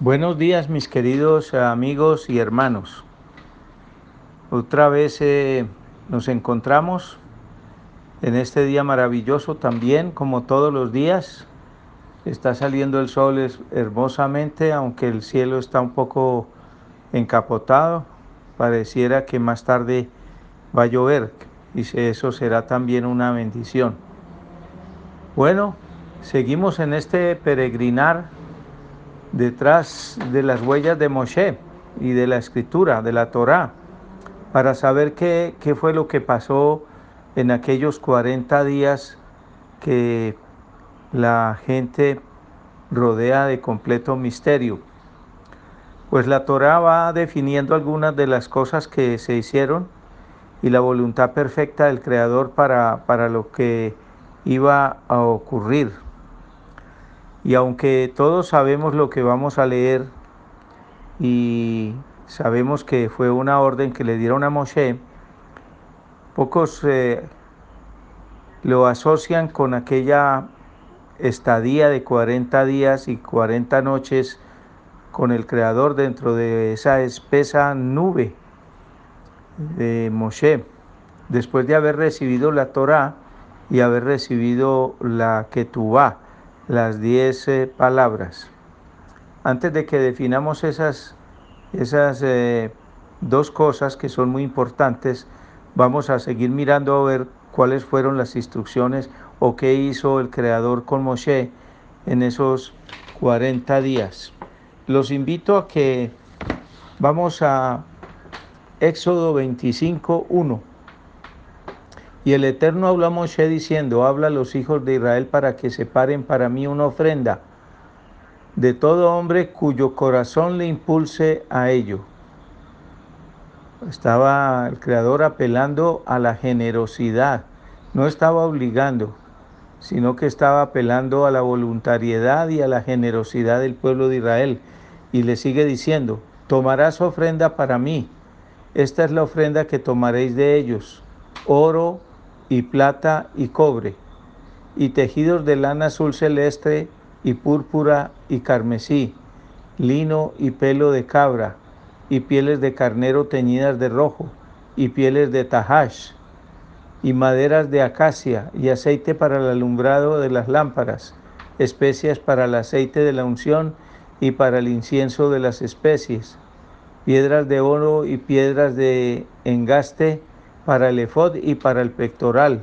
Buenos días mis queridos amigos y hermanos. Otra vez eh, nos encontramos en este día maravilloso también, como todos los días. Está saliendo el sol hermosamente, aunque el cielo está un poco encapotado. Pareciera que más tarde va a llover y eso será también una bendición. Bueno, seguimos en este peregrinar detrás de las huellas de Moshe y de la escritura, de la Torá, para saber qué, qué fue lo que pasó en aquellos 40 días que la gente rodea de completo misterio. Pues la Torá va definiendo algunas de las cosas que se hicieron y la voluntad perfecta del Creador para, para lo que iba a ocurrir. Y aunque todos sabemos lo que vamos a leer y sabemos que fue una orden que le dieron a Moshe, pocos eh, lo asocian con aquella estadía de 40 días y 40 noches con el Creador dentro de esa espesa nube de Moshe, después de haber recibido la Torá y haber recibido la Ketubá, las diez eh, palabras. Antes de que definamos esas, esas eh, dos cosas que son muy importantes, vamos a seguir mirando a ver cuáles fueron las instrucciones o qué hizo el Creador con Moshe en esos 40 días. Los invito a que vamos a Éxodo 25, 1. Y el Eterno habló a Moshe diciendo, habla a los hijos de Israel para que separen para mí una ofrenda de todo hombre cuyo corazón le impulse a ello. Estaba el Creador apelando a la generosidad, no estaba obligando, sino que estaba apelando a la voluntariedad y a la generosidad del pueblo de Israel. Y le sigue diciendo, tomarás ofrenda para mí, esta es la ofrenda que tomaréis de ellos, oro, y plata y cobre, y tejidos de lana azul celeste y púrpura y carmesí, lino y pelo de cabra, y pieles de carnero teñidas de rojo, y pieles de tajash, y maderas de acacia, y aceite para el alumbrado de las lámparas, especias para el aceite de la unción y para el incienso de las especies, piedras de oro y piedras de engaste, para el efod y para el pectoral.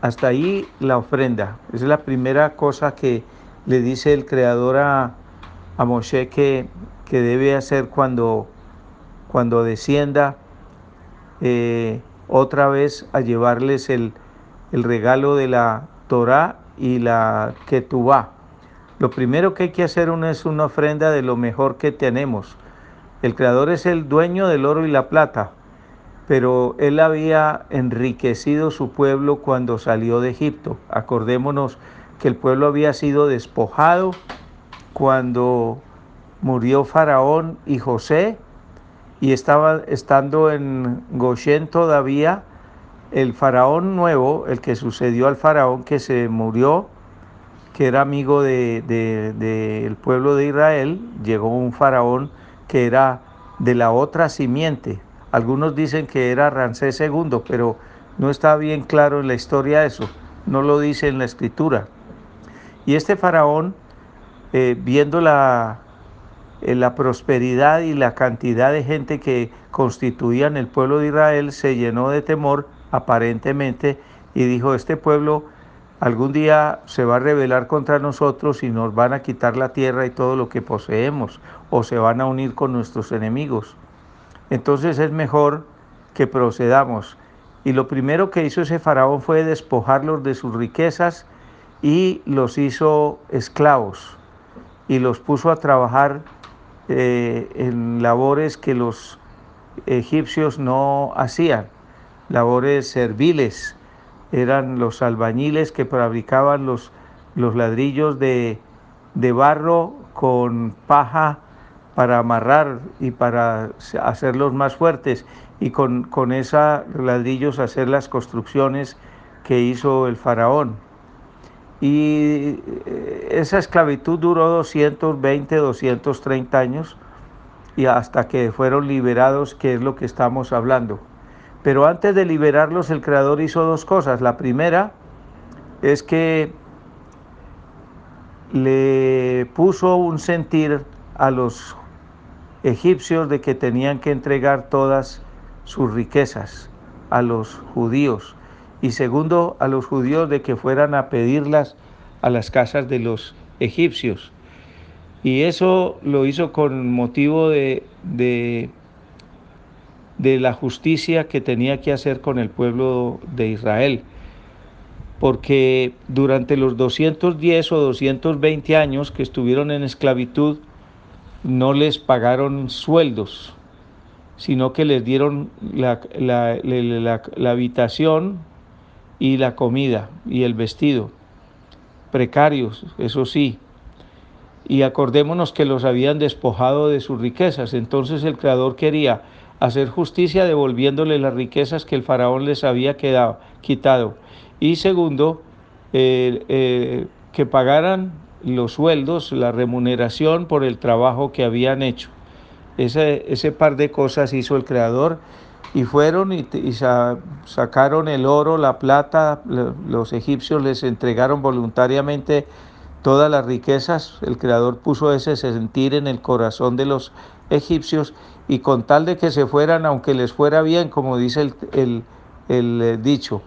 Hasta ahí la ofrenda. Es la primera cosa que le dice el Creador a, a Moshe que, que, debe hacer cuando, cuando descienda eh, otra vez a llevarles el, el regalo de la Torah y la Ketubá. Lo primero que hay que hacer es una ofrenda de lo mejor que tenemos. El Creador es el dueño del oro y la plata pero él había enriquecido su pueblo cuando salió de Egipto. Acordémonos que el pueblo había sido despojado cuando murió Faraón y José y estaba estando en Goshen todavía el faraón nuevo, el que sucedió al faraón que se murió, que era amigo del de, pueblo de Israel, llegó un faraón que era de la otra simiente, algunos dicen que era Ramsés II, pero no está bien claro en la historia eso, no lo dice en la escritura. Y este faraón, eh, viendo la, eh, la prosperidad y la cantidad de gente que constituían el pueblo de Israel, se llenó de temor aparentemente y dijo, este pueblo algún día se va a rebelar contra nosotros y nos van a quitar la tierra y todo lo que poseemos, o se van a unir con nuestros enemigos entonces es mejor que procedamos. Y lo primero que hizo ese faraón fue despojarlos de sus riquezas y los hizo esclavos y los puso a trabajar eh, en labores que los egipcios no hacían, labores serviles. Eran los albañiles que fabricaban los, los ladrillos de, de barro con paja para amarrar y para hacerlos más fuertes y con, con esos ladrillos hacer las construcciones que hizo el faraón. Y eh, esa esclavitud duró 220, 230 años y hasta que fueron liberados, que es lo que estamos hablando. Pero antes de liberarlos, el Creador hizo dos cosas. La primera es que le puso un sentir a los egipcios de que tenían que entregar todas sus riquezas a los judíos. Y segundo, a los judíos de que fueran a pedirlas a las casas de los egipcios. Y eso lo hizo con motivo de, de, la justicia que tenía que hacer con el pueblo de Israel. Porque durante los 210 o 220 años que estuvieron en esclavitud, no les pagaron sueldos, sino que les dieron la, la habitación y la comida y el vestido. Precarios, eso sí, y acordémonos que los habían despojado de sus riquezas. Entonces el Creador quería hacer justicia devolviéndole las riquezas que el faraón les había quedado, quitado. Y segundo, eh, eh, que pagaran los sueldos, la remuneración por el trabajo que habían hecho. Ese, ese par de cosas hizo el Creador y fueron y, y, sacaron el oro, la plata, los egipcios les entregaron voluntariamente todas las riquezas, el Creador puso ese sentir en el corazón de los egipcios y con tal de que se fueran, aunque les fuera bien, como dice el, el, eh, dicho,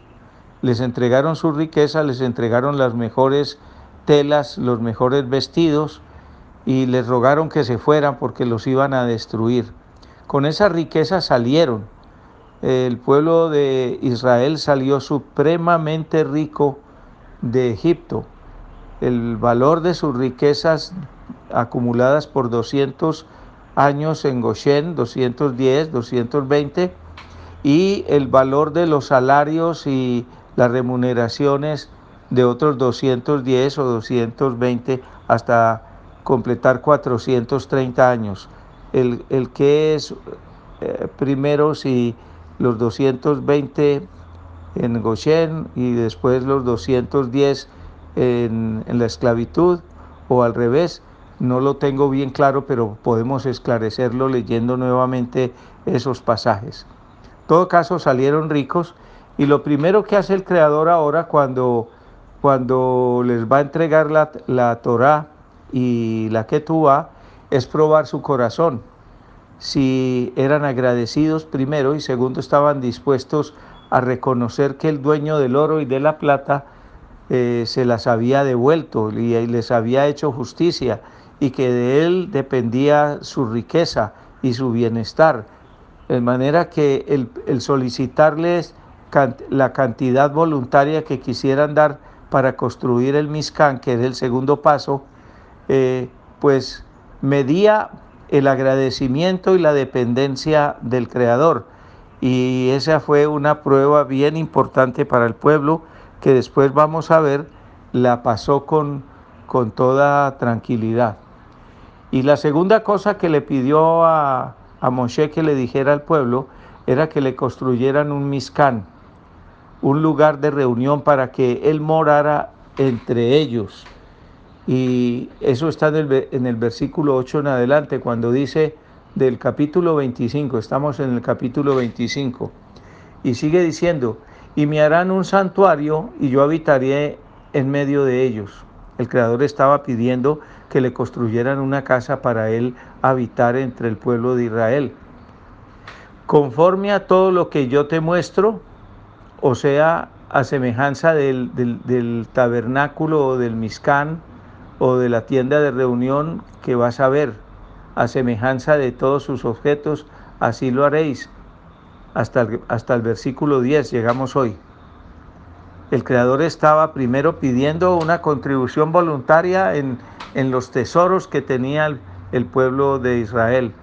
les entregaron su riqueza, les entregaron las mejores telas, los mejores vestidos y les rogaron que se fueran porque los iban a destruir. Con esa riqueza salieron. El pueblo de Israel salió supremamente rico de Egipto el valor de sus riquezas acumuladas por 200 años en Goshen, 210, 220, y el valor de los salarios y las remuneraciones de otros 210 o 220 hasta completar 430 años. El, que es eh, primero si los 220 en Goshen y después los 210 en, la esclavitud o al revés, no lo tengo bien claro, pero podemos esclarecerlo leyendo nuevamente esos pasajes. En todo caso, salieron ricos y lo primero que hace el Creador ahora cuando, cuando les va a entregar la, la Torah y la Ketubá es probar su corazón. Si eran agradecidos primero y segundo estaban dispuestos a reconocer que el dueño del oro y de la plata eh, se las había devuelto y les había hecho justicia y que de él dependía su riqueza y su bienestar. De manera que el, solicitarles la cantidad voluntaria que quisieran dar para construir el Miscán, que es el segundo paso, eh, pues medía el agradecimiento y la dependencia del Creador. Y esa fue una prueba bien importante para el pueblo que después vamos a ver, la pasó con, con toda tranquilidad. Y la segunda cosa que le pidió a, a Moshe que le dijera al pueblo era que le construyeran un miscán, un lugar de reunión para que él morara entre ellos. Y eso está en el, en el versículo 8 en adelante, cuando dice del capítulo 25, estamos en el capítulo 25, y sigue diciendo, y me harán un santuario y yo habitaré en medio de ellos. El Creador estaba pidiendo que le construyeran una casa para él habitar entre el pueblo de Israel. Conforme a todo lo que yo te muestro, o sea, a semejanza del, del tabernáculo o del miscán o de la tienda de reunión que vas a ver, a semejanza de todos sus objetos, así lo haréis hasta el, hasta el versículo 10, llegamos hoy. El Creador estaba primero pidiendo una contribución voluntaria en, en los tesoros que tenía el, pueblo de Israel.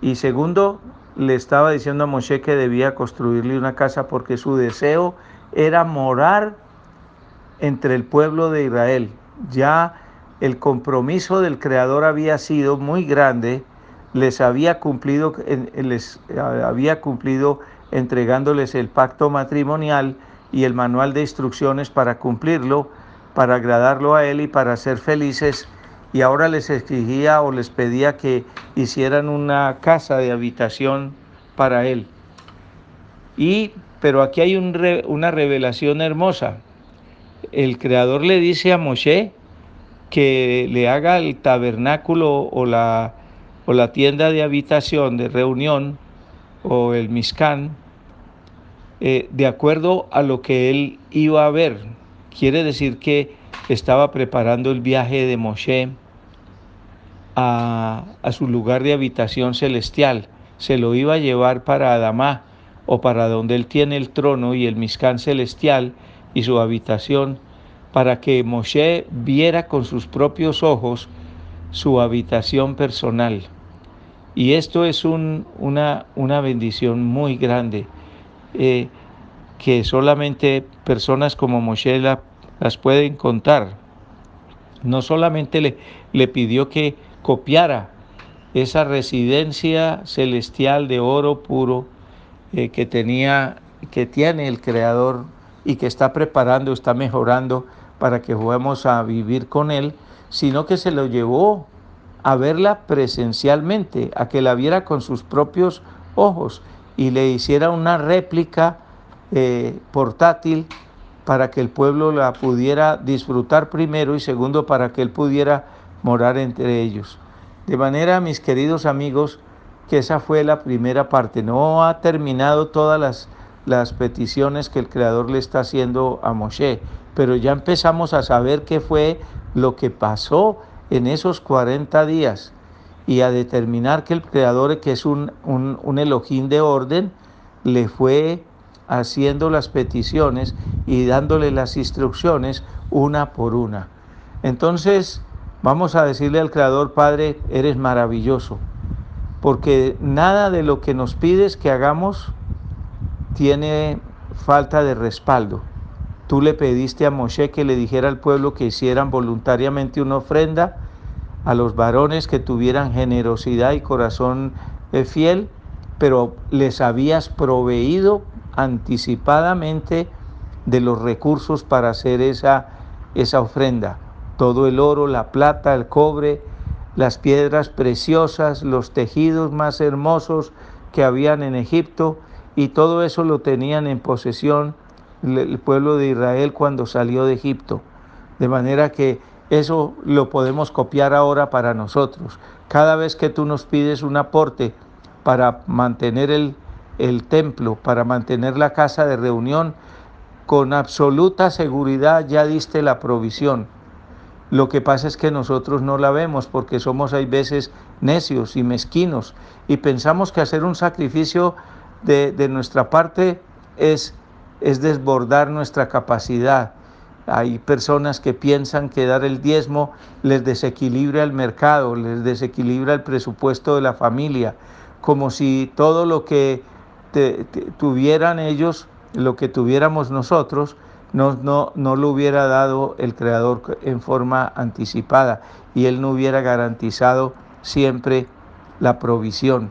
Y segundo, le estaba diciendo a Moshe que debía construirle una casa porque su deseo era morar entre el pueblo de Israel. Ya el compromiso del Creador había sido muy grande les había cumplido, les había cumplido entregándoles el pacto matrimonial y el manual de instrucciones para cumplirlo, para agradarlo a él y para ser felices y ahora les exigía o les pedía que hicieran una casa de habitación para él. Y, pero aquí hay una revelación hermosa. El Creador le dice a Moshe que le haga el tabernáculo o la, o la tienda de habitación, de reunión, o el Mishkan, eh, de acuerdo a lo que él iba a ver. Quiere decir que estaba preparando el viaje de Moshe a, su lugar de habitación celestial. Se lo iba a llevar para Adamá o para donde él tiene el trono y el Mishkan celestial y su habitación, para que Moshe viera con sus propios ojos su habitación personal. Y esto es una, una, bendición muy grande, eh, que solamente personas como Moshe las pueden contar. No solamente le, le pidió que copiara esa residencia celestial de oro puro eh, que tenía, que tiene el Creador y que está preparando, está mejorando para que juguemos a vivir con Él, sino que se lo llevó a verla presencialmente, a que la viera con sus propios ojos y le hiciera una réplica eh, portátil para que el pueblo la pudiera disfrutar primero y segundo para que él pudiera morar entre ellos. De manera, mis queridos amigos, que esa fue la primera parte. No ha terminado todas las, las peticiones que el Creador le está haciendo a Moshe, pero ya empezamos a saber qué fue lo que pasó en esos 40 días y a determinar que el Creador, que es un, un, un Elohim de orden, le fue haciendo las peticiones y dándole las instrucciones una por una. Entonces, Vamos a decirle al Creador, Padre, eres maravilloso, porque nada de lo que nos pides que hagamos tiene falta de respaldo. Tú le pediste a Moshe que le dijera al pueblo que hicieran voluntariamente una ofrenda, a los varones que tuvieran generosidad y corazón eh, fiel, pero les habías proveído anticipadamente de los recursos para hacer esa, esa ofrenda todo el oro, la plata, el cobre, las piedras preciosas, los tejidos más hermosos que habían en Egipto, y todo eso lo tenían en posesión el pueblo de Israel cuando salió de Egipto. De manera que eso lo podemos copiar ahora para nosotros. Cada vez que tú nos pides un aporte para mantener el, el templo, para mantener la casa de reunión, con absoluta seguridad ya diste la provisión lo que pasa es que nosotros no la vemos porque somos hay veces necios y mezquinos y pensamos que hacer un sacrificio de, nuestra parte es, es desbordar nuestra capacidad. Hay personas que piensan que dar el diezmo les desequilibra el mercado, les desequilibra el presupuesto de la familia, como si todo lo que tuvieran ellos, lo que tuviéramos nosotros, no, no, no lo hubiera dado el Creador en forma anticipada y Él no hubiera garantizado siempre la provisión.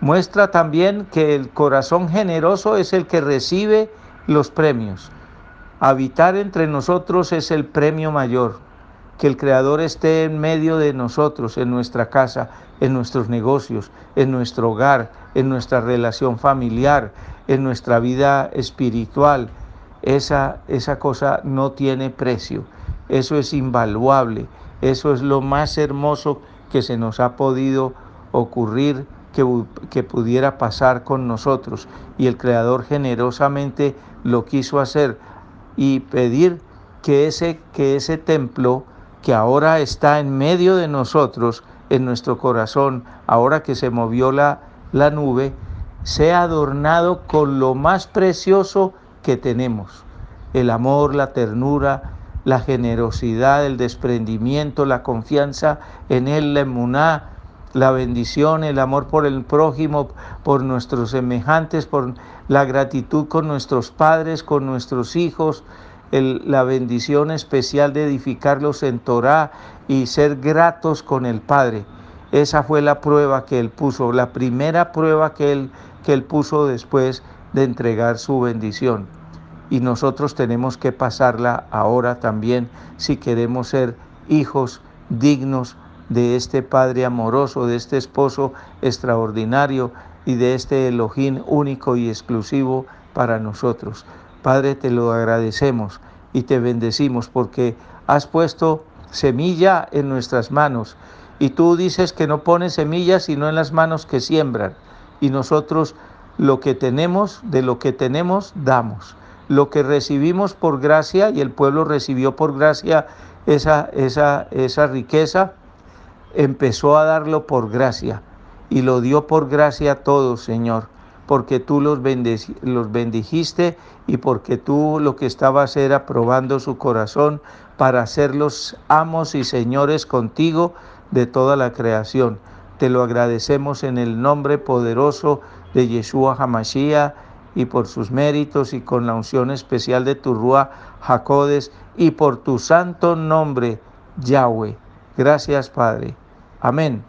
Muestra también que el corazón generoso es el que recibe los premios. Habitar entre nosotros es el premio mayor. Que el Creador esté en medio de nosotros, en nuestra casa, en nuestros negocios, en nuestro hogar, en nuestra relación familiar, en nuestra vida espiritual, esa, esa cosa no tiene precio. Eso es invaluable. Eso es lo más hermoso que se nos ha podido ocurrir que, que, pudiera pasar con nosotros. Y el Creador generosamente lo quiso hacer y pedir que ese, que ese templo que ahora está en medio de nosotros, en nuestro corazón, ahora que se movió la, la nube, sea adornado con lo más precioso que tenemos. El amor, la ternura, la generosidad, el desprendimiento, la confianza en Él, la emuná, la bendición, el amor por el prójimo, por nuestros semejantes, por la gratitud con nuestros padres, con nuestros hijos, la bendición especial de edificarlos en Torah y ser gratos con el Padre. Esa fue la prueba que Él puso, la primera prueba que Él, que él puso después de entregar su bendición. Y nosotros tenemos que pasarla ahora también si queremos ser hijos dignos de este Padre amoroso, de este esposo extraordinario y de este Elohim único y exclusivo para nosotros. Padre, te lo agradecemos y te bendecimos porque has puesto semilla en nuestras manos y tú dices que no pones semillas sino en las manos que siembran y nosotros lo que tenemos, de lo que tenemos, damos. Lo que recibimos por gracia y el pueblo recibió por gracia esa, esa, esa riqueza, empezó a darlo por gracia y lo dio por gracia a todos, Señor, porque tú los, los bendijiste y porque tú lo que estabas era probando su corazón para los amos y señores contigo de toda la creación. Te lo agradecemos en el nombre poderoso de Yeshua Hamashiach y por sus méritos y con la unción especial de tu Rúa Jacodes y por tu santo nombre, Yahweh. Gracias, Padre. Amén.